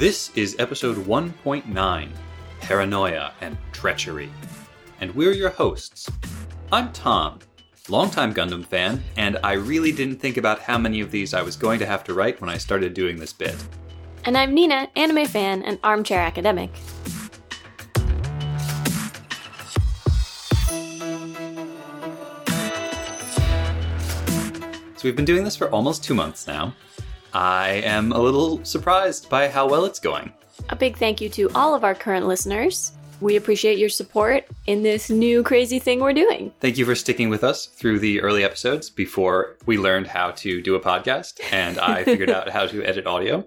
This is episode 1.9 Paranoia and Treachery. And we're your hosts. I'm Tom, longtime Gundam fan, and I really didn't think about how many of these I was going to have to write when I started doing this bit. And I'm Nina, anime fan and armchair academic. So we've been doing this for almost two months now. I am a little surprised by how well it's going. A big thank you to all of our current listeners. We appreciate your support in this new crazy thing we're doing. Thank you for sticking with us through the early episodes before we learned how to do a podcast and I figured out how to edit audio.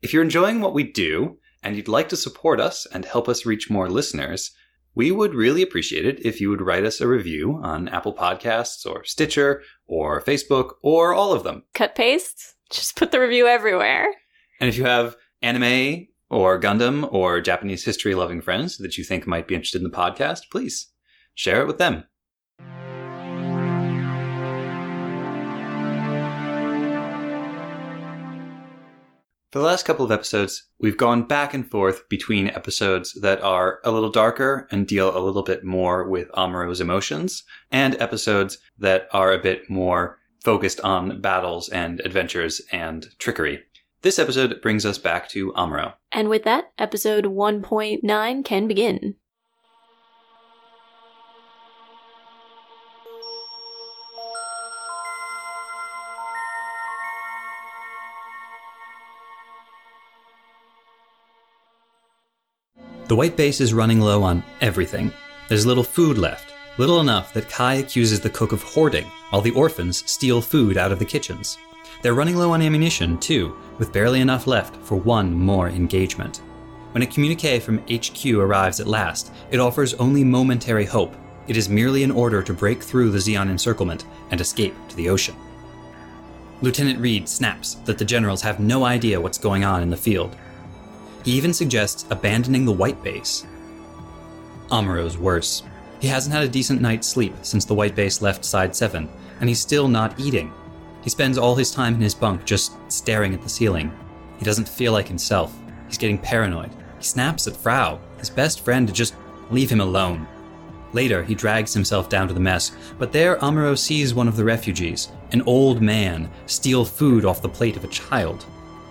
If you're enjoying what we do and you'd like to support us and help us reach more listeners, we would really appreciate it if you would write us a review on Apple Podcasts or Stitcher or Facebook or all of them. Cut paste, just put the review everywhere. And if you have anime or Gundam or Japanese history loving friends that you think might be interested in the podcast, please share it with them. For the last couple of episodes, we've gone back and forth between episodes that are a little darker and deal a little bit more with Amuro's emotions, and episodes that are a bit more focused on battles and adventures and trickery. This episode brings us back to Amuro. And with that, episode 1.9 can begin. The white base is running low on everything. There's little food left, little enough that Kai accuses the cook of hoarding, while the orphans steal food out of the kitchens. They're running low on ammunition, too, with barely enough left for one more engagement. When a communique from HQ arrives at last, it offers only momentary hope. It is merely an order to break through the Zeon encirclement and escape to the ocean. Lieutenant Reed snaps that the generals have no idea what's going on in the field. He even suggests abandoning the White Base. Amuro's worse. He hasn't had a decent night's sleep since the White Base left Side 7, and he's still not eating. He spends all his time in his bunk just staring at the ceiling. He doesn't feel like himself. He's getting paranoid. He snaps at Frau, his best friend, to just leave him alone. Later, he drags himself down to the mess, but there Amuro sees one of the refugees, an old man, steal food off the plate of a child.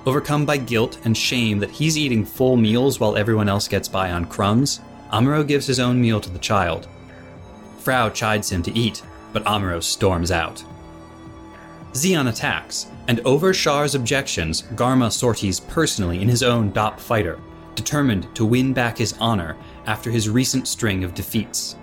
Overcome by guilt and shame that he's eating full meals while everyone else gets by on crumbs, Amuro gives his own meal to the child. Frau chides him to eat, but Amuro storms out. Zeon attacks, and over Char's objections, Garma sorties personally in his own Dopp fighter, determined to win back his honor after his recent string of defeats.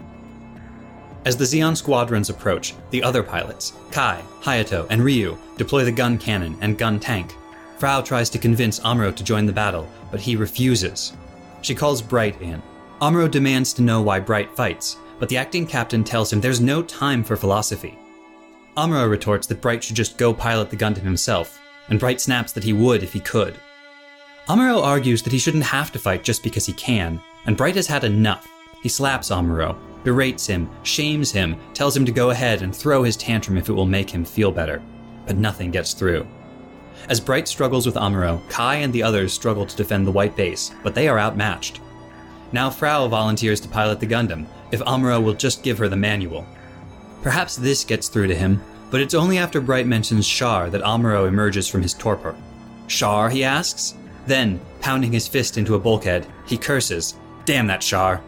As the Zeon squadrons approach, the other pilots, Kai, Hayato, and Ryu, deploy the gun cannon and gun tank. Frau tries to convince Amuro to join the battle, but he refuses. She calls Bright in. Amuro demands to know why Bright fights, but the acting captain tells him there's no time for philosophy. Amuro retorts that Bright should just go pilot the Gundam himself, and Bright snaps that he would if he could. Amuro argues that he shouldn't have to fight just because he can, and Bright has had enough. He slaps Amuro, berates him, shames him, tells him to go ahead and throw his tantrum if it will make him feel better. But nothing gets through. As Bright struggles with Amuro, Kai and the others struggle to defend the White Base, but they are outmatched. Now Frau volunteers to pilot the Gundam, if Amuro will just give her the manual. Perhaps this gets through to him, but it's only after Bright mentions Char that Amuro emerges from his torpor. Char, he asks? Then, pounding his fist into a bulkhead, he curses, Damn that Char!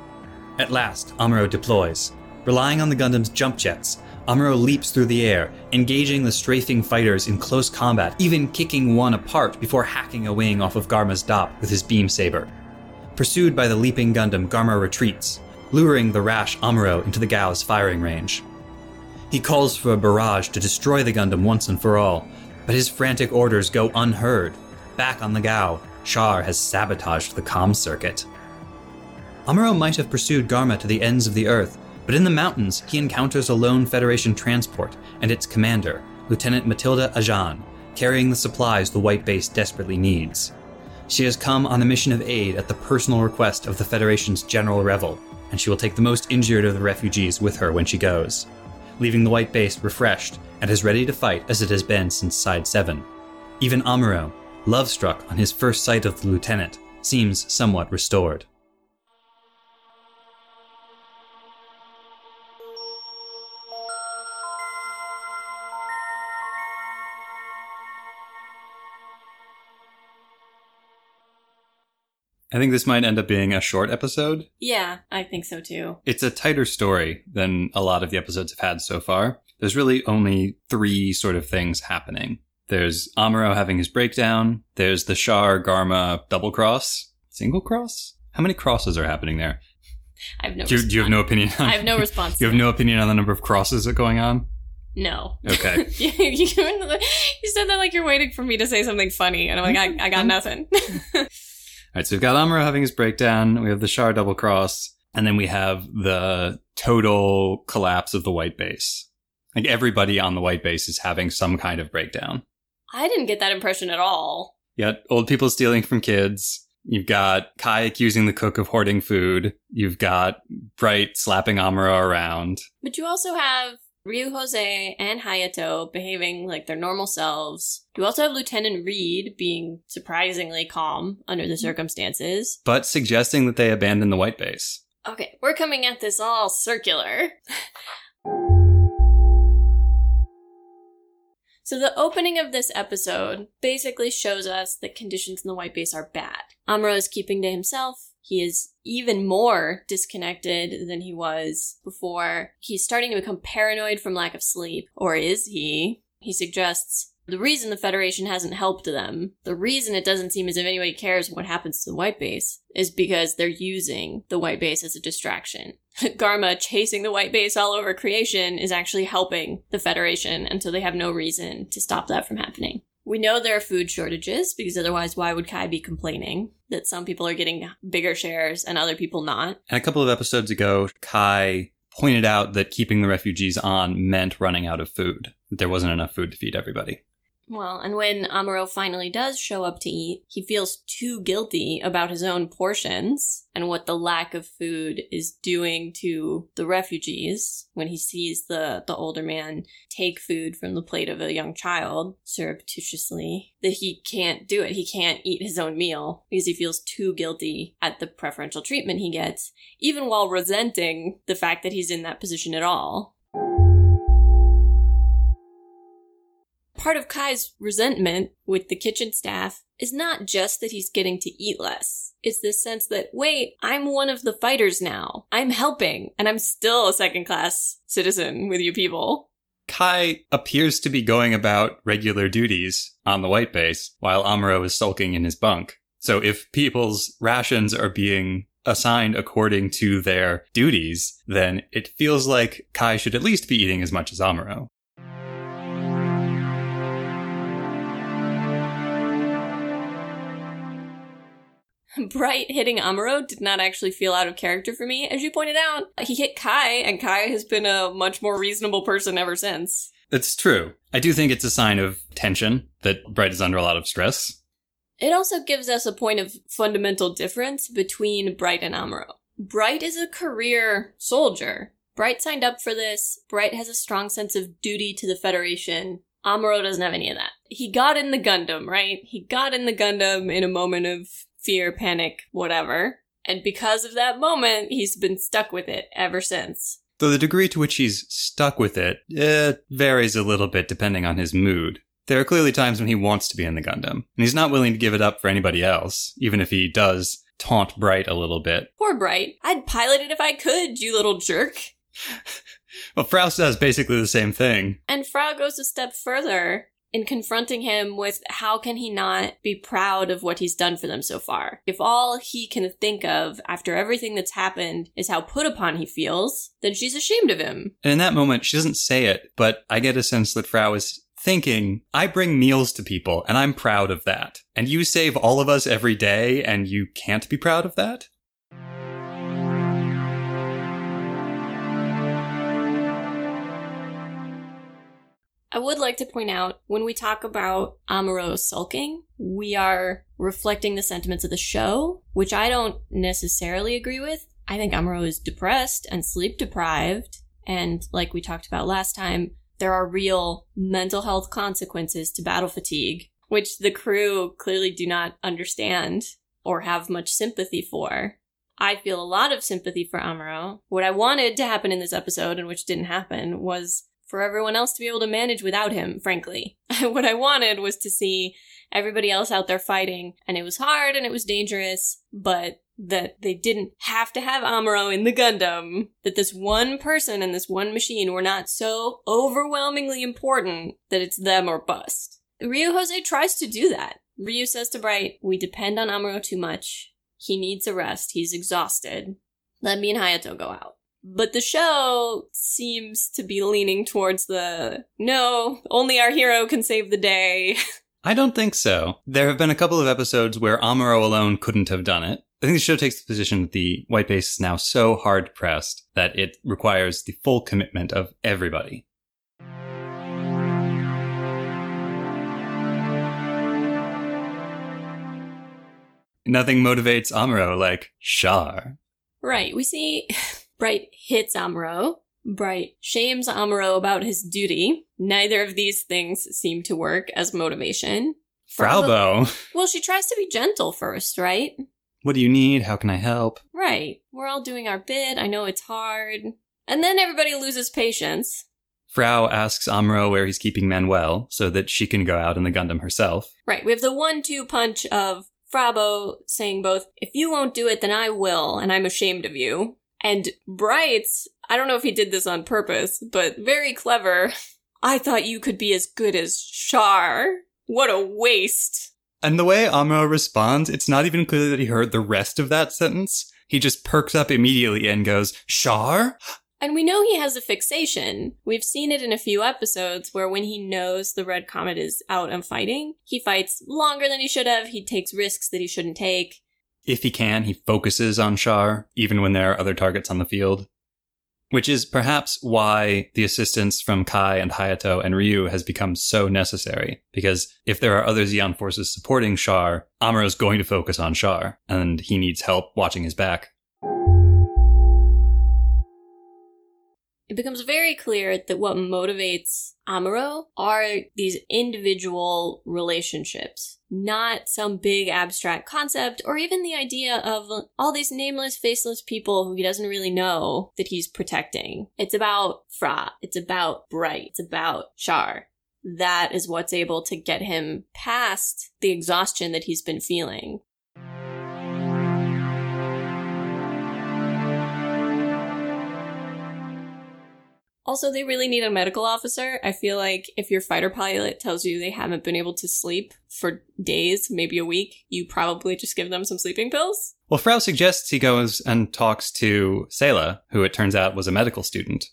At last, Amuro deploys. Relying on the Gundam's jump jets, Amuro leaps through the air, engaging the strafing fighters in close combat, even kicking one apart before hacking a wing off of Garma's Dopp with his beam saber. Pursued by the leaping Gundam, Garma retreats, luring the rash Amuro into the Gaw's firing range. He calls for a barrage to destroy the Gundam once and for all, but his frantic orders go unheard. Back on the Gao, Char has sabotaged the comm circuit. Amuro might have pursued Garma to the ends of the Earth, but in the mountains he encounters a lone Federation transport and its commander, Lieutenant Matilda Ajan, carrying the supplies the White Base desperately needs. She has come on a mission of aid at the personal request of the Federation's General Revil, and she will take the most injured of the refugees with her when she goes, leaving the White Base refreshed and as ready to fight as it has been since Side 7. Even Amuro, love struck on his first sight of the lieutenant, seems somewhat restored. I think this might end up being a short episode. Yeah, I think so too. It's a tighter story than a lot of the episodes have had so far. There's really only three sort of things happening. There's Amuro having his breakdown. There's the Char Garma double cross, single cross. How many crosses are happening there? I have no. Do you, do you have no opinion? On, I have no response. you have no opinion on the number of crosses that are going on. No. Okay. you, you, you said that like you're waiting for me to say something funny, and I'm like, I, I got mm-hmm. nothing. All right, so we've got Amuro having his breakdown. We have the Char double cross, and then we have the total collapse of the white base. Like everybody on the white base is having some kind of breakdown. I didn't get that impression at all. You got old people stealing from kids. You've got Kai accusing the cook of hoarding food. You've got Bright slapping Amuro around. But you also have Ryu Jose and Hayato behaving like their normal selves. You also have Lieutenant Reed being surprisingly calm under the mm-hmm. circumstances. but suggesting that they abandon the white base. Okay, we're coming at this all circular. So the opening of this episode basically shows us that conditions in the White Base are bad. Amuro is keeping to himself. He is even more disconnected than he was before. He's starting to become paranoid from lack of sleep. Or is he? He suggests the reason the Federation hasn't helped them, the reason it doesn't seem as if anybody cares what happens to the White Base, is because they're using the White Base as a distraction. Garma chasing the White Base all over creation is actually helping the Federation, and so they have no reason to stop that from happening. We know there are food shortages because otherwise, why would Kai be complaining that some people are getting bigger shares and other people not? And a couple of episodes ago, Kai pointed out that keeping the refugees on meant running out of food. There wasn't enough food to feed everybody. Well, and when Amuro finally does show up to eat, he feels too guilty about his own portions and what the lack of food is doing to the refugees when he sees the, the older man take food from the plate of a young child surreptitiously, that he can't do it. He can't eat his own meal because he feels too guilty at the preferential treatment he gets, even while resenting the fact that he's in that position at all. Part of Kai's resentment with the kitchen staff is not just that he's getting to eat less. It's this sense that, wait, I'm one of the fighters now. I'm helping, and I'm still a second class citizen with you people. Kai appears to be going about regular duties on the white base while Amuro is sulking in his bunk. So if people's rations are being assigned according to their duties, then it feels like Kai should at least be eating as much as Amuro. Bright hitting Amuro did not actually feel out of character for me. As you pointed out, he hit Kai, and Kai has been a much more reasonable person ever since. It's true. I do think it's a sign of tension that Bright is under a lot of stress. It also gives us a point of fundamental difference between Bright and Amuro. Bright is a career soldier. Bright signed up for this. Bright has a strong sense of duty to the Federation. Amuro doesn't have any of that. He got in the Gundam, right? He got in the Gundam in a moment of fear, panic, whatever. And because of that moment, he's been stuck with it ever since. Though the degree to which he's stuck with it, it varies a little bit depending on his mood. There are clearly times when he wants to be in the Gundam, and he's not willing to give it up for anybody else, even if he does taunt Bright a little bit. Poor Bright. I'd pilot it if I could, you little jerk. Well, Frau does basically the same thing. And Frau goes a step further. In confronting him with how can he not be proud of what he's done for them so far? If all he can think of after everything that's happened is how put upon he feels, then she's ashamed of him. And in that moment, she doesn't say it, but I get a sense that Frau is thinking, I bring meals to people and I'm proud of that. And you save all of us every day and you can't be proud of that? I would like to point out when we talk about Amuro sulking, we are reflecting the sentiments of the show, which I don't necessarily agree with. I think Amuro is depressed and sleep deprived. And like we talked about last time, there are real mental health consequences to battle fatigue, which the crew clearly do not understand or have much sympathy for. I feel a lot of sympathy for Amuro. What I wanted to happen in this episode, and which didn't happen, was for everyone else to be able to manage without him, frankly. what I wanted was to see everybody else out there fighting, and it was hard and it was dangerous, but that they didn't have to have Amuro in the Gundam, that this one person and this one machine were not so overwhelmingly important that it's them or bust. Ryu Jose tries to do that. Ryu says to Bright, We depend on Amuro too much. He needs a rest. He's exhausted. Let me and Hayato go out. But the show seems to be leaning towards the no, only our hero can save the day. I don't think so. There have been a couple of episodes where Amuro alone couldn't have done it. I think the show takes the position that the white base is now so hard pressed that it requires the full commitment of everybody. Nothing motivates Amuro like Char. Right. We see Bright hits Amuro. Bright shames Amuro about his duty. Neither of these things seem to work as motivation. Frau Bow. Well, she tries to be gentle first, right? What do you need? How can I help? Right. We're all doing our bit. I know it's hard. And then everybody loses patience. Frau asks Amuro where he's keeping manual so that she can go out in the Gundam herself. Right. We have the one two punch of Frau Bow saying both, if you won't do it, then I will, and I'm ashamed of you. And Bright's, I don't know if he did this on purpose, but very clever. I thought you could be as good as Char. What a waste. And the way Amuro responds, it's not even clear that he heard the rest of that sentence. He just perks up immediately and goes, Char? And we know he has a fixation. We've seen it in a few episodes where when he knows the Red Comet is out and fighting, he fights longer than he should have. He takes risks that he shouldn't take. If he can, he focuses on Char, even when there are other targets on the field. Which is perhaps why the assistance from Kai and Hayato and Ryu has become so necessary. Because if there are other Zeon forces supporting Char, Amuro is going to focus on Char, and he needs help watching his back. It becomes very clear that what motivates Amuro are these individual relationships, not some big abstract concept or even the idea of all these nameless, faceless people who he doesn't really know that he's protecting. It's about Frau. It's about Bright. It's about Char. That is what's able to get him past the exhaustion that he's been feeling. Also, they really need a medical officer. I feel like if your fighter pilot tells you they haven't been able to sleep for days, maybe a week, you probably just give them some sleeping pills. Well, Frau suggests he goes and talks to Sayla, who it turns out was a medical student.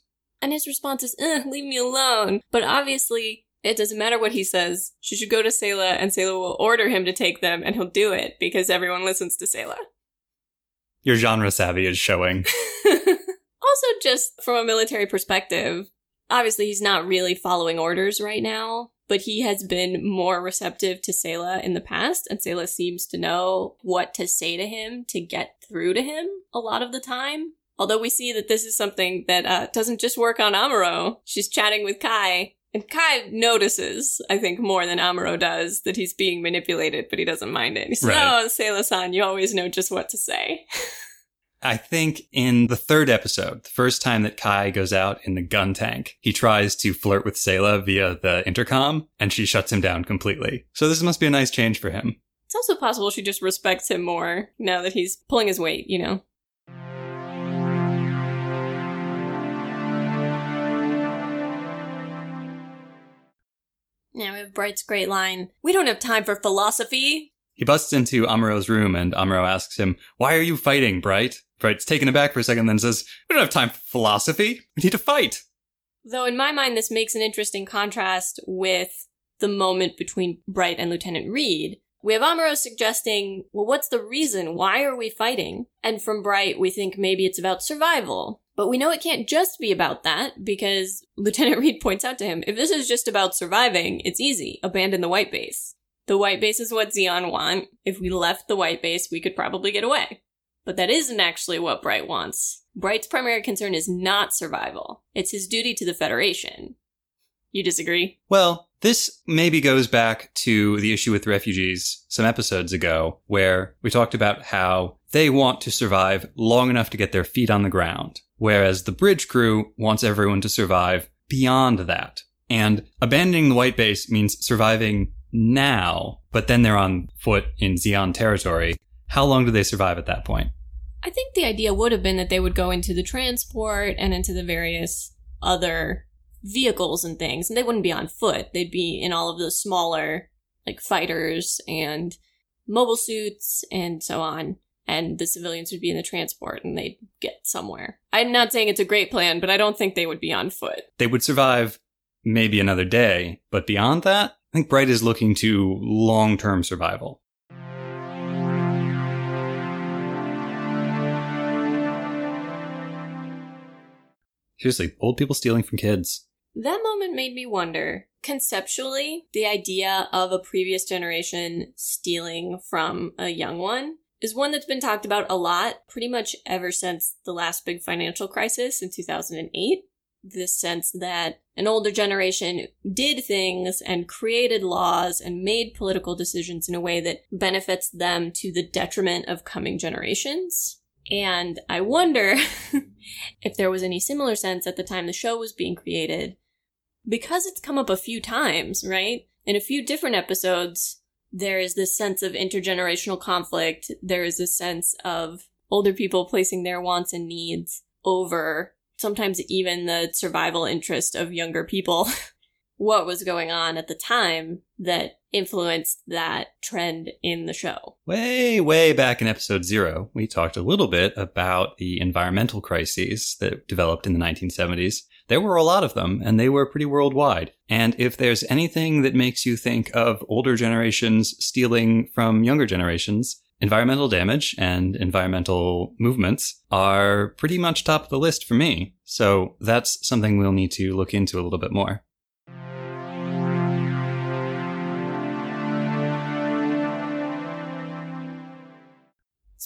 And his response is, eh, leave me alone. But obviously, it doesn't matter what he says. She should go to Sayla, and Sayla will order him to take them, and he'll do it because everyone listens to Sayla. Your genre savvy is showing. Also, just from a military perspective, obviously he's not really following orders right now, but he has been more receptive to Sayla in the past, and Sayla seems to know what to say to him to get through to him a lot of the time. Although we see that this is something that uh, doesn't just work on Amuro. She's chatting with Kai, and Kai notices, I think, more than Amuro does, that he's being manipulated, but he doesn't mind it. He says, Right. Oh, Sayla-san, you always know just what to say. I think in the third episode, the first time that Kai goes out in the gun tank, he tries to flirt with Sayla via the intercom, and she shuts him down completely. So this must be a nice change for him. It's also possible she just respects him more now that he's pulling his weight, you know? Now we have Bright's great line. We don't have time for philosophy. He busts into Amuro's room and Amuro asks him, Why are you fighting, Bright? Bright's taken aback for a second, then says, We don't have time for philosophy. We need to fight. Though in my mind, this makes an interesting contrast with the moment between Bright and Lieutenant Reed. We have Amuro suggesting, well, what's the reason? Why are we fighting? And from Bright, we think maybe it's about survival. But we know it can't just be about that because Lieutenant Reed points out to him, if this is just about surviving, it's easy. Abandon the white base. The white base is what Zeon want. If we left the white base, we could probably get away. But that isn't actually what Bright wants. Bright's primary concern is not survival. It's his duty to the Federation. You disagree? Well, this maybe goes back to the issue with refugees some episodes ago, where we talked about how they want to survive long enough to get their feet on the ground, whereas the bridge crew wants everyone to survive beyond that. And abandoning the white base means surviving now, but then they're on foot in Zeon territory. How long do they survive at that point? I think the idea would have been that they would go into the transport and into the various other vehicles and things, and they wouldn't be on foot. They'd be in all of the smaller, like fighters and mobile suits and so on. And the civilians would be in the transport and they'd get somewhere. I'm not saying it's a great plan, but I don't think they would be on foot. They would survive maybe another day, but beyond that, I think Bright is looking to long term survival. Seriously, old people stealing from kids. That moment made me wonder conceptually, the idea of a previous generation stealing from a young one is one that's been talked about a lot pretty much ever since the last big financial crisis in 2008. This sense that an older generation did things and created laws and made political decisions in a way that benefits them to the detriment of coming generations. And I wonder if there was any similar sense at the time the show was being created. Because it's come up a few times, right? In a few different episodes, there is this sense of intergenerational conflict. There is this sense of older people placing their wants and needs over sometimes even the survival interest of younger people. what was going on at the time that influenced that trend in the show. Way, way back in episode zero, we talked a little bit about the environmental crises that developed in the 1970s. There were a lot of them, and they were pretty worldwide. And if there's anything that makes you think of older generations stealing from younger generations, environmental damage and environmental movements are pretty much top of the list for me. So that's something we'll need to look into a little bit more.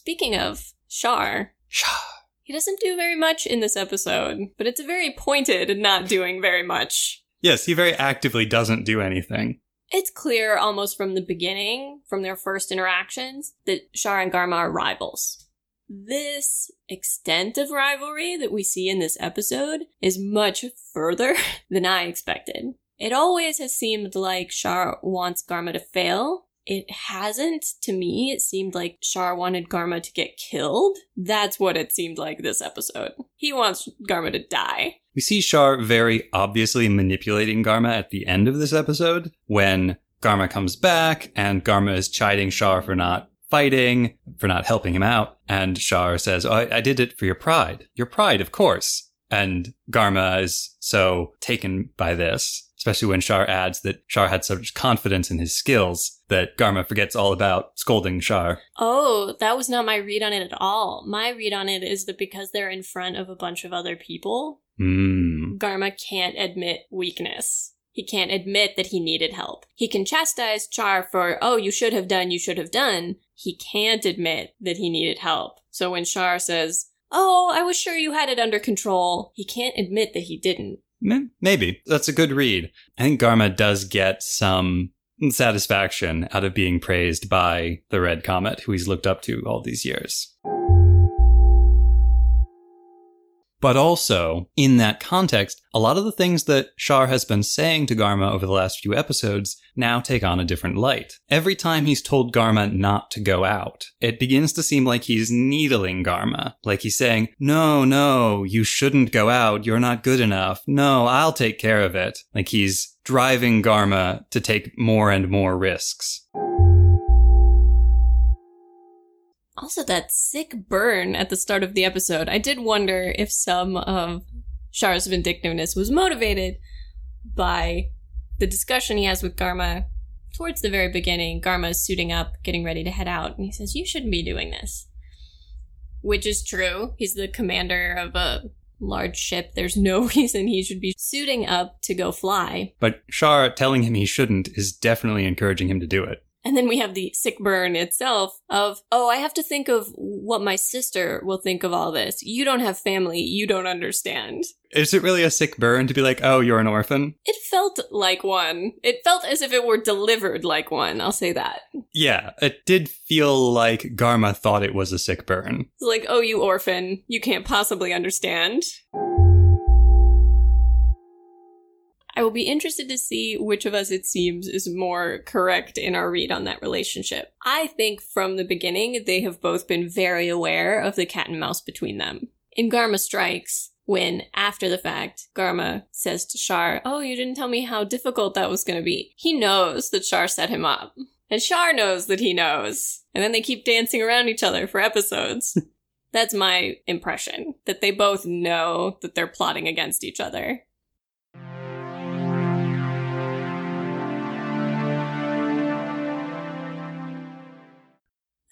Speaking of Char, Char. he doesn't do very much in this episode, but it's very pointed not doing very much. Yes, he very actively doesn't do anything. It's clear almost from the beginning, from their first interactions, that Char and Garma are rivals. This extent of rivalry that we see in this episode is much further than I expected. It always has seemed like Char wants Garma to fail, it hasn't to me. It seemed like Char wanted Garma to get killed. That's what it seemed like this episode. He wants Garma to die. We see Char very obviously manipulating Garma at the end of this episode when Garma comes back and Garma is chiding Char for not fighting, for not helping him out. And Char says, oh, I, I did it for your pride. Your pride, of course. And Garma is so taken by this especially when Char adds that Char had such confidence in his skills that Garma forgets all about scolding Char. Oh, that was not my read on it at all. My read on it is that because they're in front of a bunch of other people, mm. Garma can't admit weakness. He can't admit that he needed help. He can chastise Char for, oh, you should have done, you should have done. He can't admit that he needed help. So when Char says, oh, I was sure you had it under control, he can't admit that he didn't. Maybe. That's a good read. I think Garma does get some satisfaction out of being praised by the Red Comet, who he's looked up to all these years. But also, in that context, a lot of the things that Char has been saying to Garma over the last few episodes now take on a different light. Every time he's told Garma not to go out, it begins to seem like he's needling Garma. Like he's saying, no, no, you shouldn't go out. You're not good enough. No, I'll take care of it. Like he's driving Garma to take more and more risks. Also, that sick burn at the start of the episode. I did wonder if some of Char's vindictiveness was motivated by the discussion he has with Garma towards the very beginning. Garma is suiting up, getting ready to head out, and he says, You shouldn't be doing this. Which is true. He's the commander of a large ship. There's no reason he should be suiting up to go fly. But Char telling him he shouldn't is definitely encouraging him to do it. And then we have the sick burn itself of, oh, I have to think of what my sister will think of all this. You don't have family. You don't understand. Is it really a sick burn to be like, oh, you're an orphan? It felt like one. It felt as if it were delivered like one. I'll say that. Yeah, it did feel like Garma thought it was a sick burn. It's like, oh, you orphan. You can't possibly understand. I will be interested to see which of us it seems is more correct in our read on that relationship. I think from the beginning, they have both been very aware of the cat and mouse between them. In Garma Strikes, when after the fact, Garma says to Char, Oh, you didn't tell me how difficult that was going to be. He knows that Char set him up. And Char knows that he knows. And then they keep dancing around each other for episodes. That's my impression. That they both know that they're plotting against each other.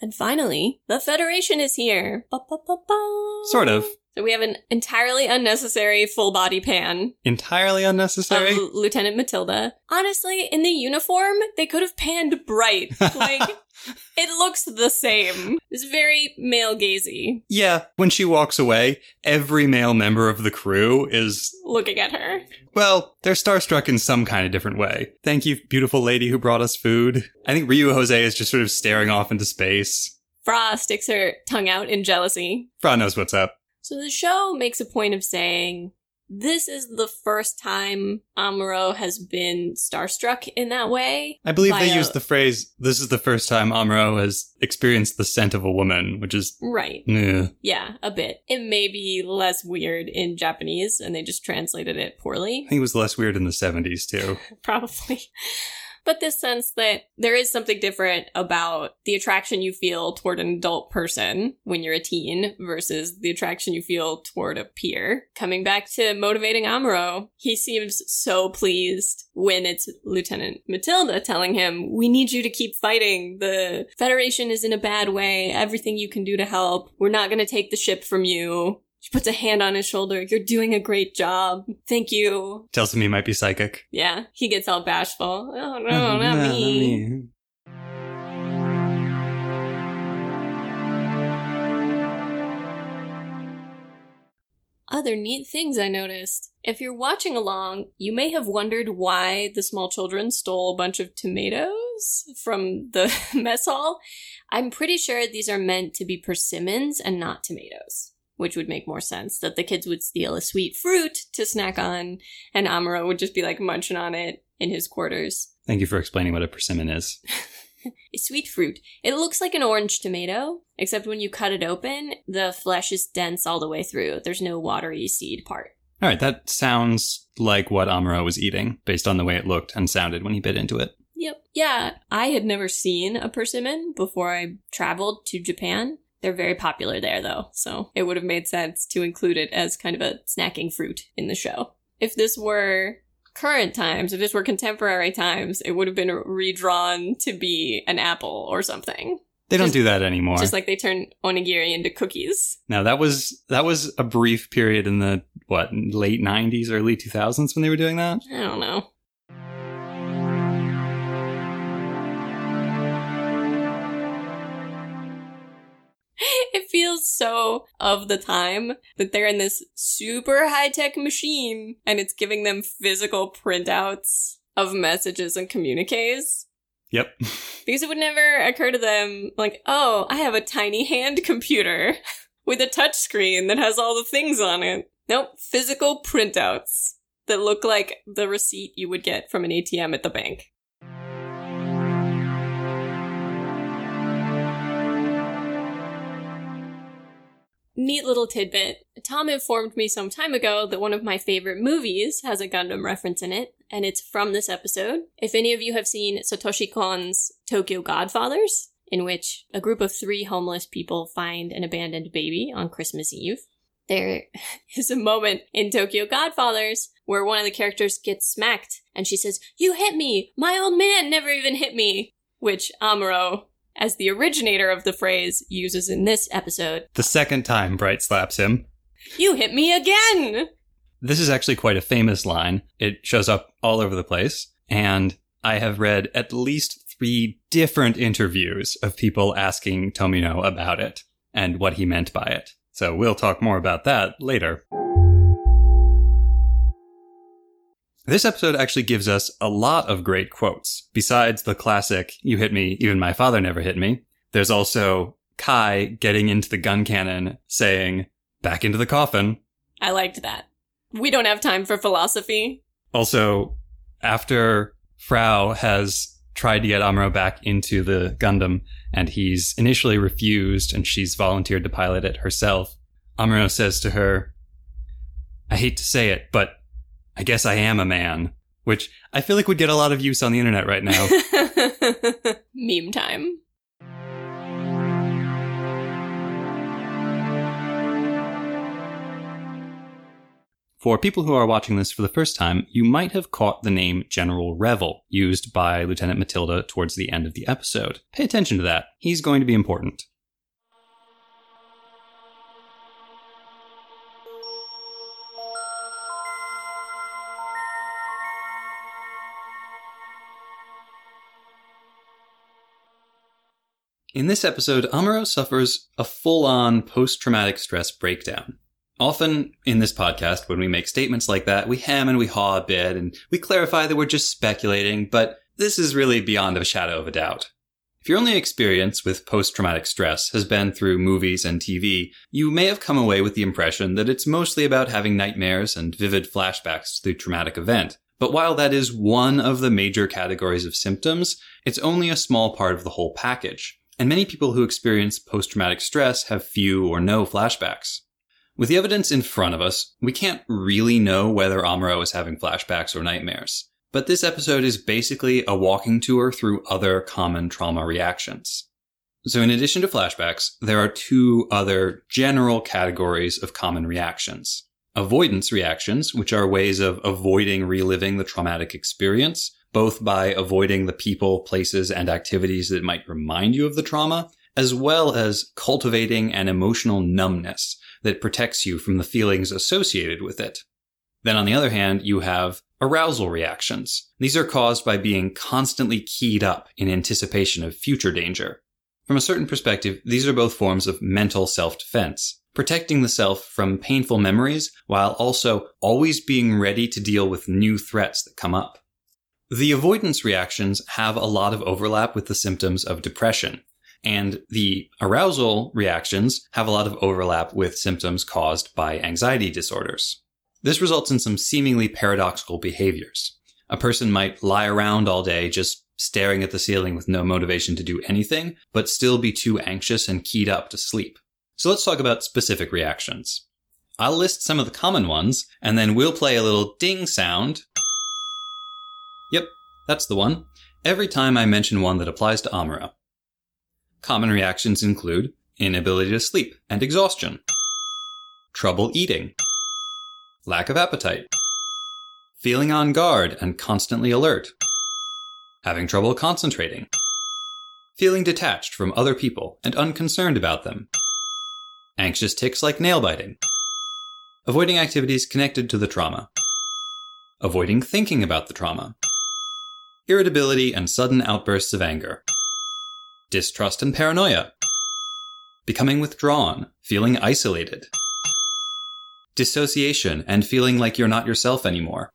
And finally, the Federation is here. Ba-ba-ba-ba. Sort of. So we have an entirely unnecessary full body pan Entirely unnecessary. of Lieutenant Matilda. Honestly, in the uniform, they could have panned bright. Like, it looks the same. It's very male gazy yeah, when she walks away, every male member of the crew is, looking at her. well, they're starstruck in some kind of different way. Thank you, beautiful lady who brought us food. I think Ryu Jose is just sort of staring off into space. Frau sticks her tongue out in jealousy. Frau knows what's up. So the show makes a point of saying this is the first time Amuro has been starstruck in that way. I believe they a- used the phrase, this is the first time Amuro has experienced the scent of a woman, which is, Right. eh. Yeah, a bit. It may be less weird in Japanese and they just translated it poorly. I think it was less weird in the 70s too. Probably. But this sense that there is something different about the attraction you feel toward an adult person when you're a teen versus the attraction you feel toward a peer. Coming back to motivating Amuro, he seems so pleased when it's Lieutenant Matilda telling him, We need you to keep fighting. The Federation is in a bad way. Everything you can do to help. We're not going to take the ship from you. She puts a hand on his shoulder. You're doing a great job. Thank you. Tells him he might be psychic. Yeah, he gets all bashful. Oh no, oh, not me. Other neat things I noticed. If you're watching along, you may have wondered why the small children stole a bunch of tomatoes from the mess hall. I'm pretty sure these are meant to be persimmons and not tomatoes, which would make more sense that the kids would steal a sweet fruit to snack on, and Amuro would just be like munching on it in his quarters. Thank you for explaining what a persimmon is. a sweet fruit. It looks like an orange tomato, except when you cut it open, the flesh is dense all the way through. There's no watery seed part. All right, that sounds like what Amuro was eating based on the way it looked and sounded when he bit into it. Yep. Yeah, I had never seen a persimmon before I traveled to Japan. They're very popular there, though, so it would have made sense to include it as kind of a snacking fruit in the show. If this were current times, if this were contemporary times, it would have been redrawn to be an apple or something. They don't Just- do that anymore. Just like they turn onigiri into cookies. no, that was that was a brief period in the what late '90s, early 2000s when they were doing that. I don't know. It feels so of the time that they're in this super high tech machine and it's giving them physical printouts of messages and communiques. Yep. Because it would never occur to them, like, oh, I have a tiny hand computer with a touch screen that has all the things on it. Nope, physical printouts that look like the receipt you would get from an ATM at the bank. Neat little tidbit. Tom informed me some time ago that one of my favorite movies has a Gundam reference in it. and it's from this episode. If any of you have seen Satoshi Kon's Tokyo Godfathers, in which a group of three homeless people find an abandoned baby on Christmas Eve, there is a moment in Tokyo Godfathers where one of the characters gets smacked and she says, You hit me! My old man never even hit me! Which Amuro, as the originator of the phrase, uses in this episode. The second time Bright slaps him. You hit me again! This is actually quite a famous line. It shows up all over the place. And I have read at least three different interviews of people asking Tomino about it and what he meant by it. So we'll talk more about that later. This episode actually gives us a lot of great quotes. Besides the classic, you hit me, even my father never hit me, there's also Kai getting into the gun cannon saying, back into the coffin. I liked that. We don't have time for philosophy. Also, after Frau has tried to get Amuro back into the Gundam, and he's initially refused, and she's volunteered to pilot it herself. Amuro says to her, I hate to say it, but I guess I am a man, which I feel like would get a lot of use on the internet right now. Meme time. For people who are watching this for the first time, you might have caught the name General Revil, used by Lieutenant Matilda towards the end of the episode. Pay attention to that. He's going to be important. In this episode, Amuro suffers a full on post traumatic stress breakdown. Often in this podcast, when we make statements like that, we ham and we haw a bit and we clarify that we're just speculating, but this is really beyond a shadow of a doubt. If your only experience with post traumatic stress has been through movies and TV, you may have come away with the impression that it's mostly about having nightmares and vivid flashbacks to the traumatic event. But while that is one of the major categories of symptoms, it's only a small part of the whole package. And many people who experience post traumatic stress have few or no flashbacks. With the evidence in front of us, we can't really know whether Amuro is having flashbacks or nightmares. But this episode is basically a walking tour through other common trauma reactions. So in addition to flashbacks, there are two other general categories of common reactions. Avoidance reactions, which are ways of avoiding reliving the traumatic experience, both by avoiding the people, places, and activities that might remind you of the trauma, as well as cultivating an emotional numbness that protects you from the feelings associated with it. Then on the other hand, you have arousal reactions. These are caused by being constantly keyed up in anticipation of future danger. From a certain perspective, these are both forms of mental self-defense, protecting the self from painful memories while also always being ready to deal with new threats that come up. The avoidance reactions have a lot of overlap with the symptoms of depression, and the arousal reactions have a lot of overlap with symptoms caused by anxiety disorders. This results in some seemingly paradoxical behaviors. A person might lie around all day just staring at the ceiling with no motivation to do anything, but still be too anxious and keyed up to sleep. So let's talk about specific reactions. I'll list some of the common ones, and then we'll play a little ding sound. Yep, that's the one. Every time I mention one that applies to Amuro. Common reactions include inability to sleep and exhaustion, trouble eating, lack of appetite, feeling on guard and constantly alert, having trouble concentrating, feeling detached from other people and unconcerned about them, anxious tics like nail biting, avoiding activities connected to the trauma, avoiding thinking about the trauma, irritability and sudden outbursts of anger. Distrust and paranoia, becoming withdrawn, feeling isolated, dissociation and feeling like you're not yourself anymore,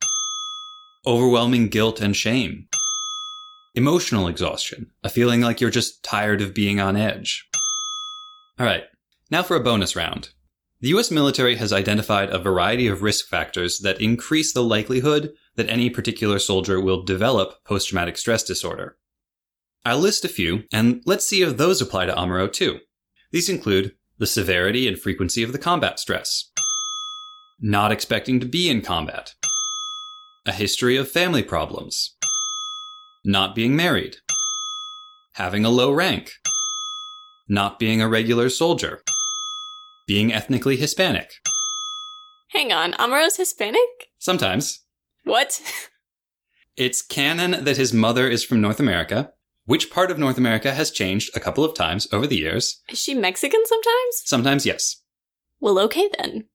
overwhelming guilt and shame, emotional exhaustion, a feeling like you're just tired of being on edge. All right, now for a bonus round. The US military has identified a variety of risk factors that increase the likelihood that any particular soldier will develop post traumatic stress disorder. I'll list a few, and let's see if those apply to Amuro too. These include the severity and frequency of the combat stress, not expecting to be in combat, A history of family problems. Not being married. Having a low rank. Not being a regular soldier. Being ethnically Hispanic. Hang on, Amuro's Hispanic? Sometimes. What? It's canon that his mother is from North America. Which part of North America has changed a couple of times over the years? Is she Mexican sometimes? Sometimes, yes. Well, okay then.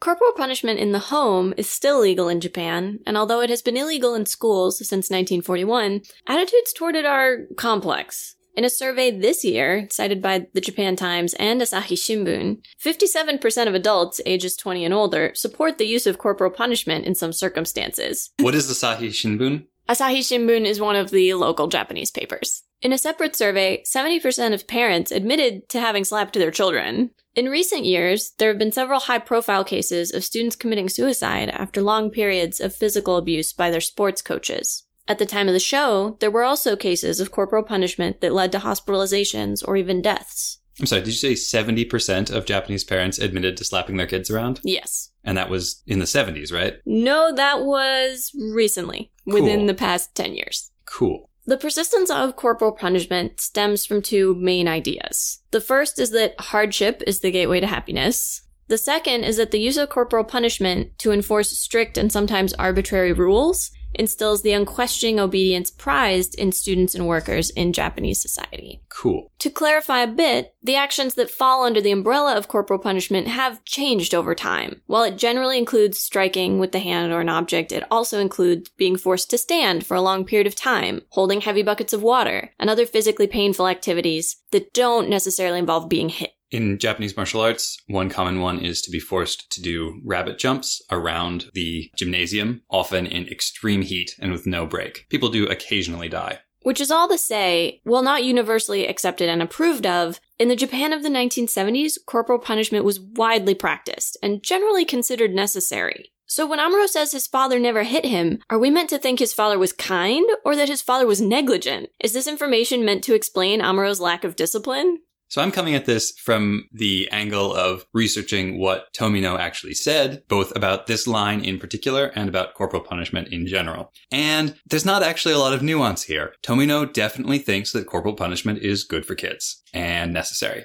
Corporal punishment in the home is still legal in Japan, and although it has been illegal in schools since 1941, attitudes toward it are complex. In a survey this year, cited by the Japan Times and Asahi Shimbun, 57% of adults ages 20 and older support the use of corporal punishment in some circumstances. What is Asahi Shimbun? Asahi Shimbun is one of the local Japanese papers. In a separate survey, 70% of parents admitted to having slapped their children. In recent years, there have been several high profile cases of students committing suicide after long periods of physical abuse by their sports coaches. At the time of the show, there were also cases of corporal punishment that led to hospitalizations or even deaths. I'm sorry, did you say 70% of Japanese parents admitted to slapping their kids around? Yes. And that was in the 70s, right? No, that was recently, within the past 10 years. Cool. The persistence of corporal punishment stems from two main ideas. The first is that hardship is the gateway to happiness. The second is that the use of corporal punishment to enforce strict and sometimes arbitrary rules instills the unquestioning obedience prized in students and workers in Japanese society. Cool. To clarify a bit, the actions that fall under the umbrella of corporal punishment have changed over time. While it generally includes striking with the hand or an object, it also includes being forced to stand for a long period of time, holding heavy buckets of water, and other physically painful activities that don't necessarily involve being hit. In Japanese martial arts, one common one is to be forced to do rabbit jumps around the gymnasium, often in extreme heat and with no break. People do occasionally die. Which is all to say, while not universally accepted and approved of, in the Japan of the 1970s, corporal punishment was widely practiced and generally considered necessary. So when Amuro says his father never hit him, are we meant to think his father was kind or that his father was negligent? Is this information meant to explain Amuro's lack of discipline? So I'm coming at this from the angle of researching what Tomino actually said, both about this line in particular and about corporal punishment in general. And there's not actually a lot of nuance here. Tomino definitely thinks that corporal punishment is good for kids and necessary.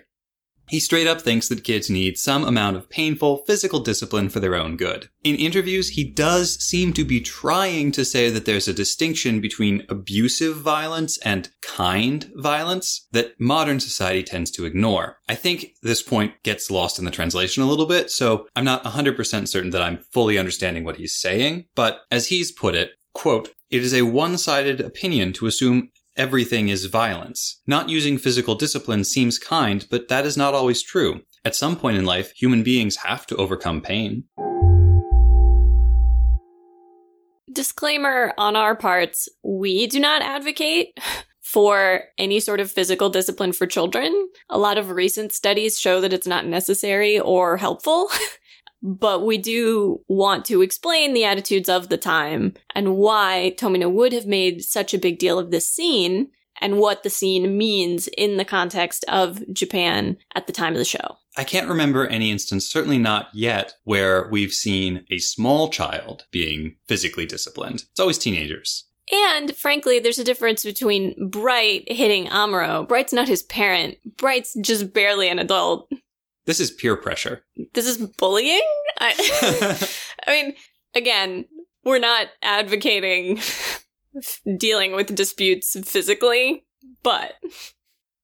He straight up thinks that kids need some amount of painful physical discipline for their own good. In interviews, he does seem to be trying to say that there's a distinction between abusive violence and kind violence that modern society tends to ignore. I think this point gets lost in the translation a little bit, so I'm not 100% certain that I'm fully understanding what he's saying, but as he's put it, quote, it is a one-sided opinion to assume everything is violence. Not using physical discipline seems kind, but that is not always true. At some point in life, human beings have to overcome pain. Disclaimer on our parts, we do not advocate for any sort of physical discipline for children. A lot of recent studies show that it's not necessary or helpful. But we do want to explain the attitudes of the time and why Tomino would have made such a big deal of this scene and what the scene means in the context of Japan at the time of the show. I can't remember any instance, certainly not yet, where we've seen a small child being physically disciplined. It's always teenagers. And frankly, there's a difference between Bright hitting Amuro. Bright's not his parent. Bright's just barely an adult. This is peer pressure. This is bullying? I, I mean, again, we're not advocating dealing with disputes physically, but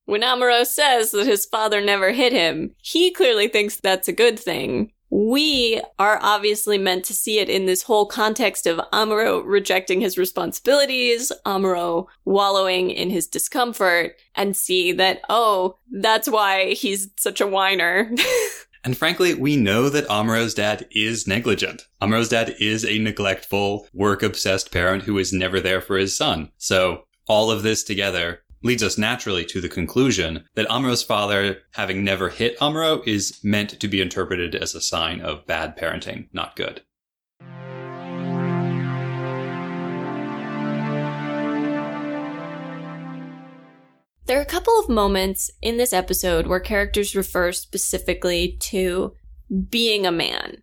when Amuro says that his father never hit him, he clearly thinks that's a good thing. We are obviously meant to see it in this whole context of Amuro rejecting his responsibilities, Amuro wallowing in his discomfort, and see that, oh, that's why he's such a whiner. And frankly, we know that Amuro's dad is negligent. Amuro's dad is a neglectful, work obsessed parent who is never there for his son. So all of this together leads us naturally to the conclusion that Amuro's father, having never hit Amuro, is meant to be interpreted as a sign of bad parenting, not good. There are a couple of moments in this episode where characters refer specifically to being a man.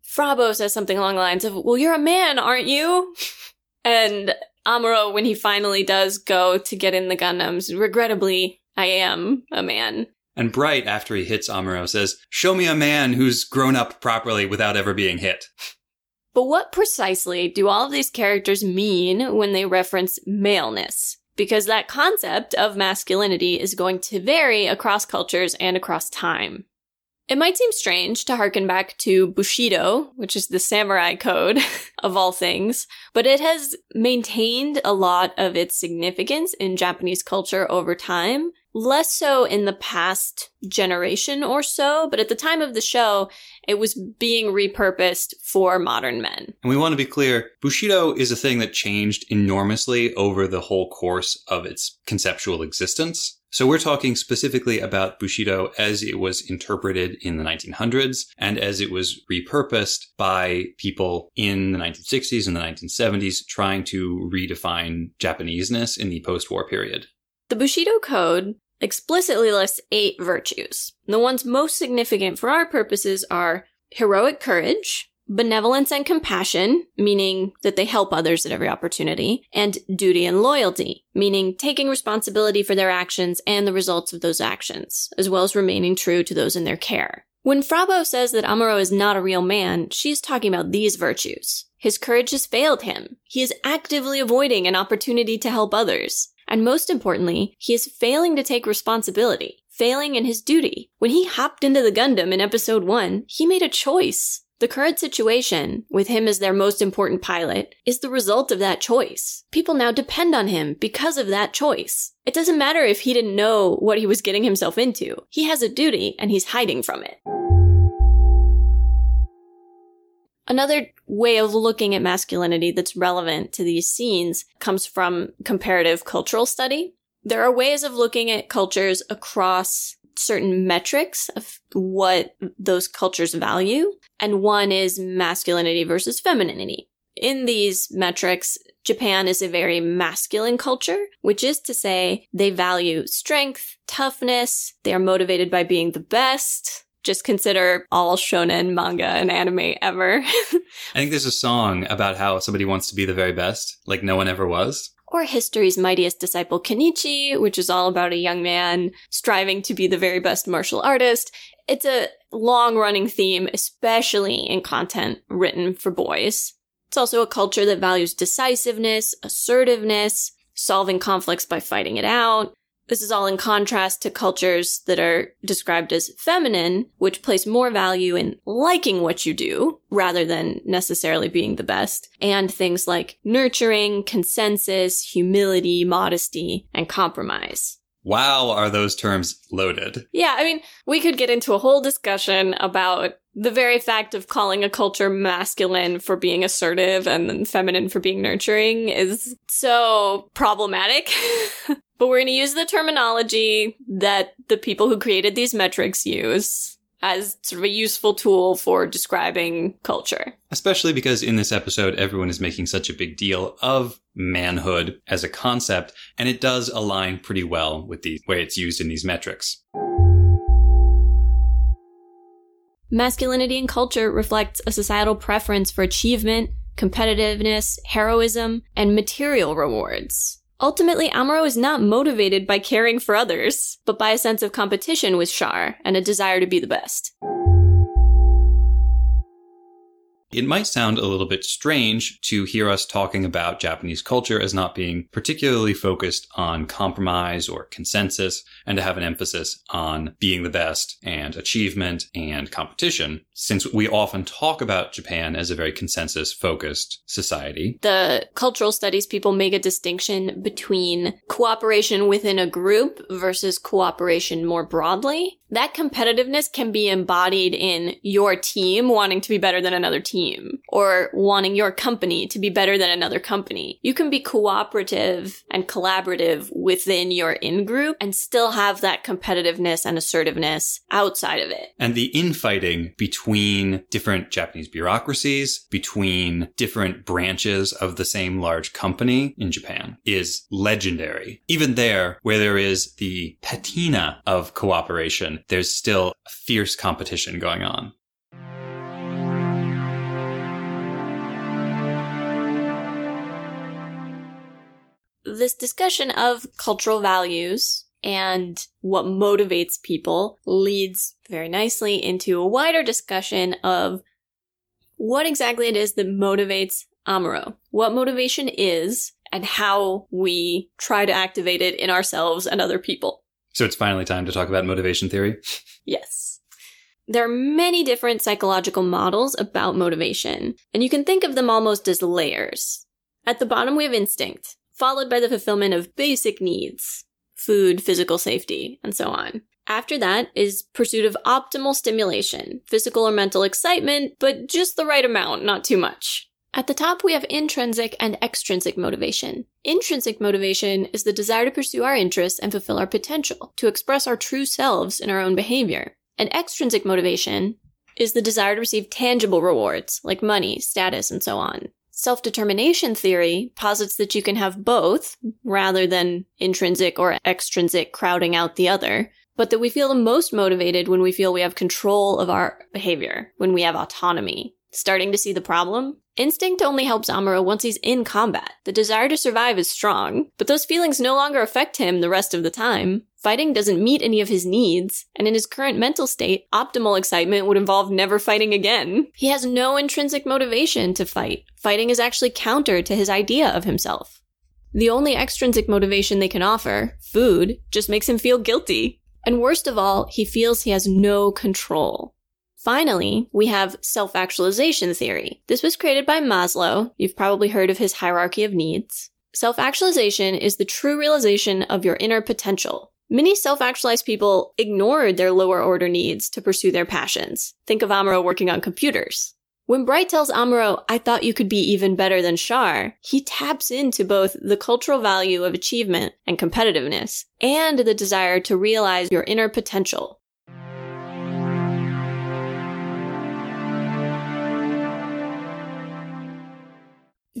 Frau Bow says something along the lines of, Well, you're a man, aren't you? and Amuro, when he finally does go to get in the Gundams, regrettably, I am a man. And Bright, after he hits Amuro, says, Show me a man who's grown up properly without ever being hit. But what precisely do all of these characters mean when they reference maleness? Because that concept of masculinity is going to vary across cultures and across time. It might seem strange to harken back to Bushido, which is the samurai code of all things, but it has maintained a lot of its significance in Japanese culture over time. Less so in the past generation or so, but at the time of the show, it was being repurposed for modern men. And we want to be clear Bushido is a thing that changed enormously over the whole course of its conceptual existence. So we're talking specifically about Bushido as it was interpreted in the 1900s and as it was repurposed by people in the 1960s and the 1970s trying to redefine Japaneseness in the post-war period. The Bushido Code explicitly lists eight virtues. The ones most significant for our purposes are heroic courage, benevolence and compassion, meaning that they help others at every opportunity, and duty and loyalty, meaning taking responsibility for their actions and the results of those actions, as well as remaining true to those in their care. When Frau Bow says that Amuro is not a real man, she's talking about these virtues. His courage has failed him. He is actively avoiding an opportunity to help others. And most importantly, he is failing to take responsibility, failing in his duty. When he hopped into the Gundam in episode 1, he made a choice. The current situation, with him as their most important pilot, is the result of that choice. People now depend on him because of that choice. It doesn't matter if he didn't know what he was getting himself into. He has a duty and he's hiding from it. Another way of looking at masculinity that's relevant to these scenes comes from comparative cultural study. There are ways of looking at cultures across certain metrics of what those cultures value. And one is masculinity versus femininity. In these metrics, Japan is a very masculine culture, which is to say they value strength, toughness, they are motivated by being the best. Just consider all shonen manga and anime ever. I think there's a song about how somebody wants to be the very best, like no one ever was or history's mightiest disciple Kenichi, which is all about a young man striving to be the very best martial artist. It's a long running theme, especially in content written for boys. It's also a culture that values decisiveness, assertiveness, solving conflicts by fighting it out, this is all in contrast to cultures that are described as feminine, which place more value in liking what you do rather than necessarily being the best, and things like nurturing, consensus, humility, modesty, and compromise. Wow, are those terms loaded? Yeah, I mean, we could get into a whole discussion about the very fact of calling a culture masculine for being assertive and feminine for being nurturing is so problematic. But we're going to use the terminology that the people who created these metrics use as sort of a useful tool for describing culture. Especially because in this episode, everyone is making such a big deal of manhood as a concept, and it does align pretty well with the way it's used in these metrics. Masculinity in culture reflects a societal preference for achievement, competitiveness, heroism, and material rewards. Ultimately, Amuro is not motivated by caring for others, but by a sense of competition with Char and a desire to be the best. It might sound a little bit strange to hear us talking about Japanese culture as not being particularly focused on compromise or consensus and to have an emphasis on being the best and achievement and competition, since we often talk about Japan as a very consensus focused society. The cultural studies people make a distinction between cooperation within a group versus cooperation more broadly. That competitiveness can be embodied in your team wanting to be better than another team or wanting your company to be better than another company. You can be cooperative and collaborative within your in-group and still have that competitiveness and assertiveness outside of it. And the infighting between different Japanese bureaucracies, between different branches of the same large company in Japan is legendary. Even there, where there is the patina of cooperation, there's still fierce competition going on. This discussion of cultural values and what motivates people leads very nicely into a wider discussion of what exactly it is that motivates Amuro, what motivation is, and how we try to activate it in ourselves and other people. So it's finally time to talk about motivation theory. Yes. There are many different psychological models about motivation, and you can think of them almost as layers. At the bottom, we have instinct, followed by the fulfillment of basic needs food, physical safety, and so on. After that is pursuit of optimal stimulation, physical or mental excitement, but just the right amount, not too much. At the top, we have intrinsic and extrinsic motivation. Intrinsic motivation is the desire to pursue our interests and fulfill our potential, to express our true selves in our own behavior. And extrinsic motivation is the desire to receive tangible rewards, like money, status, and so on. Self determination theory posits that you can have both, rather than intrinsic or extrinsic crowding out the other, but that we feel the most motivated when we feel we have control of our behavior, when we have autonomy. Starting to see the problem? Instinct only helps Amuro once he's in combat. The desire to survive is strong, but those feelings no longer affect him the rest of the time. Fighting doesn't meet any of his needs, and in his current mental state, optimal excitement would involve never fighting again. He has no intrinsic motivation to fight. Fighting is actually counter to his idea of himself. The only extrinsic motivation they can offer, food, just makes him feel guilty. And worst of all, he feels he has no control. Finally, we have self-actualization theory. This was created by Maslow. You've probably heard of his hierarchy of needs. Self-actualization is the true realization of your inner potential. Many self-actualized people ignored their lower order needs to pursue their passions. Think of Amuro working on computers. When Bright tells Amuro, I thought you could be even better than Char, he taps into both the cultural value of achievement and competitiveness, and the desire to realize your inner potential.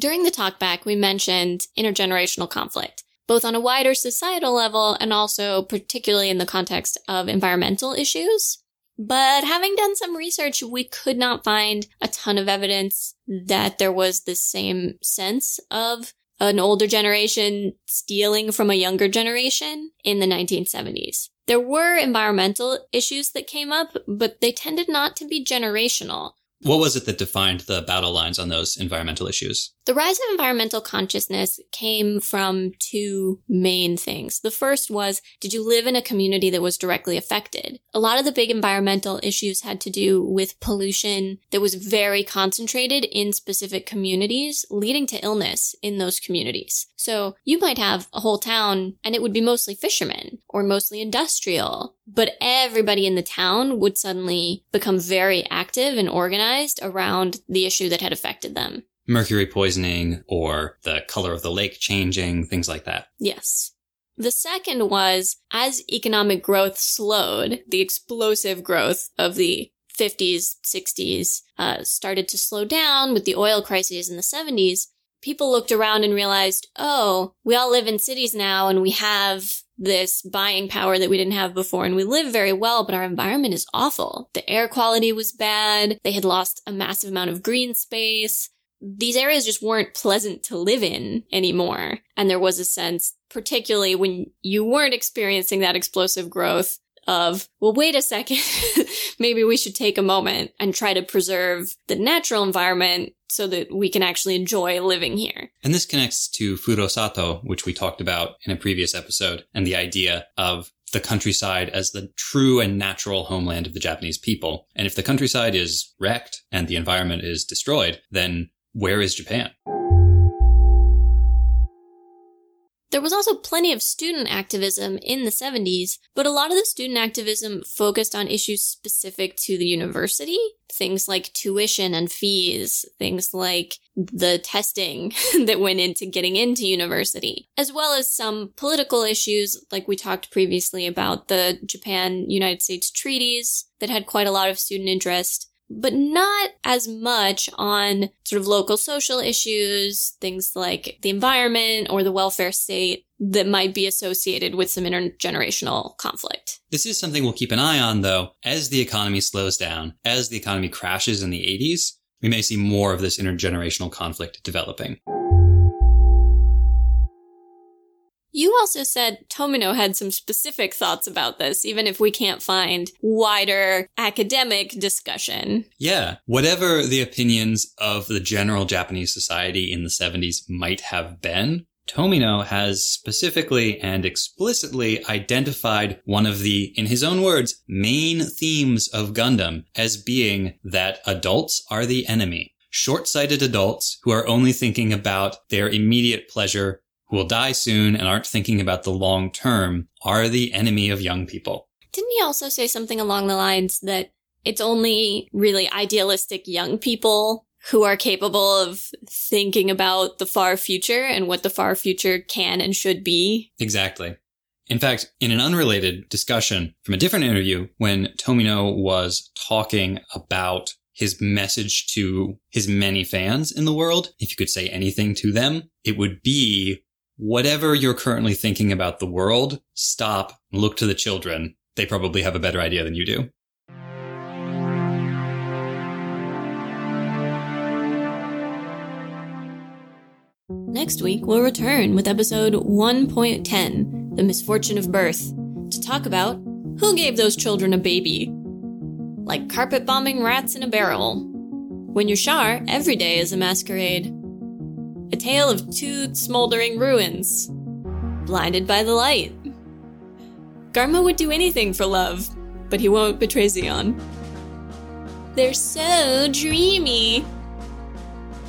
During the talkback, we mentioned intergenerational conflict, both on a wider societal level and also particularly in the context of environmental issues. But having done some research, we could not find a ton of evidence that there was the same sense of an older generation stealing from a younger generation in the 1970s. There were environmental issues that came up, but they tended not to be generational. What was it that defined the battle lines on those environmental issues? The rise of environmental consciousness came from two main things. The first was, did you live in a community that was directly affected? A lot of the big environmental issues had to do with pollution that was very concentrated in specific communities, leading to illness in those communities. So you might have a whole town and it would be mostly fishermen or mostly industrial, but everybody in the town would suddenly become very active and organized around the issue that had affected them mercury poisoning or the color of the lake changing, things like that. Yes. The second was as economic growth slowed, the explosive growth of the 50s, 60s uh, started to slow down with the oil crises in the 70s. People looked around and realized, oh, we all live in cities now and we have this buying power that we didn't have before and we live very well, but our environment is awful. The air quality was bad. They had lost a massive amount of green space these areas just weren't pleasant to live in anymore. And there was a sense, particularly when you weren't experiencing that explosive growth of, well, wait a second, maybe we should take a moment and try to preserve the natural environment so that we can actually enjoy living here. And this connects to Furusato, which we talked about in a previous episode, and the idea of the countryside as the true and natural homeland of the Japanese people. And if the countryside is wrecked and the environment is destroyed, then where is Japan? There was also plenty of student activism in the 70s, but a lot of the student activism focused on issues specific to the university. Things like tuition and fees, things like the testing that went into getting into university, as well as some political issues, like we talked previously about the Japan United States treaties that had quite a lot of student interest but not as much on sort of local social issues, things like the environment or the welfare state that might be associated with some intergenerational conflict. This is something we'll keep an eye on, though, as the economy slows down, as the economy crashes in the 80s, we may see more of this intergenerational conflict developing. You also said Tomino had some specific thoughts about this, even if we can't find wider academic discussion. Yeah. Whatever the opinions of the general Japanese society in the 70s might have been, Tomino has specifically and explicitly identified one of the, in his own words, main themes of Gundam as being that adults are the enemy. Short-sighted adults who are only thinking about their immediate pleasure will die soon and aren't thinking about the long term are the enemy of young people. Didn't he also say something along the lines that it's only really idealistic young people who are capable of thinking about the far future and what the far future can and should be? Exactly. In fact, in an unrelated discussion from a different interview, when Tomino was talking about his message to his many fans in the world, if you could say anything to them, it would be whatever you're currently thinking about the world, stop, and look to the children. They probably have a better idea than you do. Next week, we'll return with episode 1.10 The Misfortune of Birth to talk about who gave those children a baby. Like carpet bombing rats in a barrel. When you're Char, every day is a masquerade. A tale of two smoldering ruins. Blinded by the light. Garma would do anything for love, but he won't betray Zeon. They're so dreamy.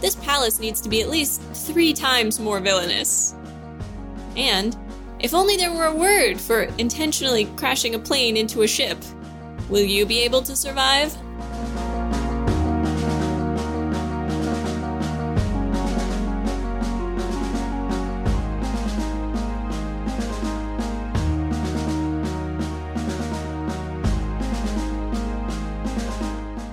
This palace needs to be at least three times more villainous. And, if only there were a word for intentionally crashing a plane into a ship, will you be able to survive?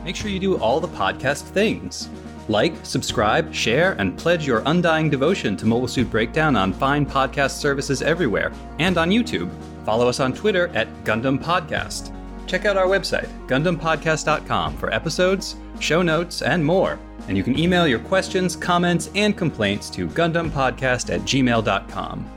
Make sure you do all the podcast things. Like, subscribe, share, and pledge your undying devotion to Mobile Suit Breakdown on fine podcast services everywhere and on YouTube. Follow us on Twitter at Gundam Podcast. Check out our website, GundamPodcast.com, for episodes, show notes, and more. And you can email your questions, comments, and complaints to GundamPodcast at gmail.com.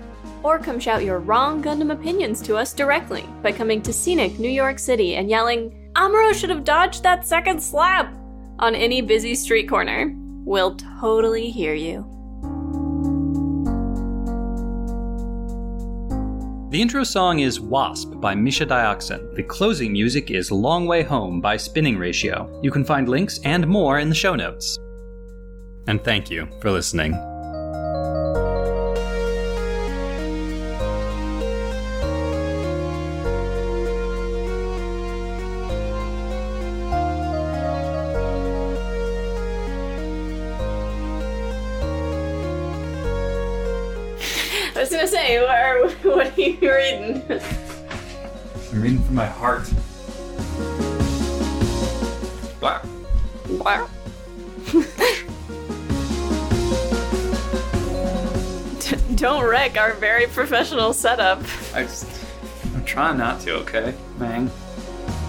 Or come shout your wrong Gundam opinions to us directly by coming to scenic New York City and yelling, Amuro should have dodged that second slap on any busy street corner. We'll totally hear you. The intro song is Wasp by Misha Dioxin. The closing music is Long Way Home by Spinning Ratio. You can find links and more in the show notes. And thank you for listening. My heart. Blah. Wow. Don't wreck our very professional setup. I just, I'm trying not to, okay? Mang.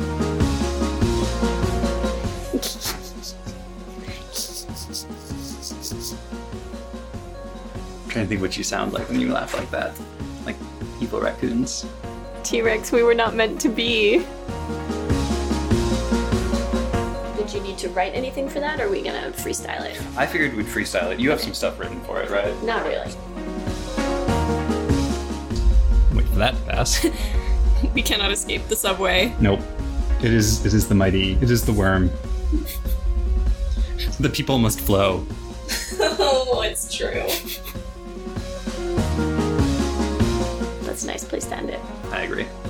I'm trying to think what you sound like when you laugh like that. Like evil raccoons. T Rex, we were not meant to be. Did you need to write anything for that, or are we gonna freestyle it? I figured we'd freestyle it. You have some stuff written for it, right? Not really. Wait for that to pass. We cannot escape the subway. nope. It is it is the mighty it is the worm. the people must flow. oh, it's true. That's a nice place to end it. I agree.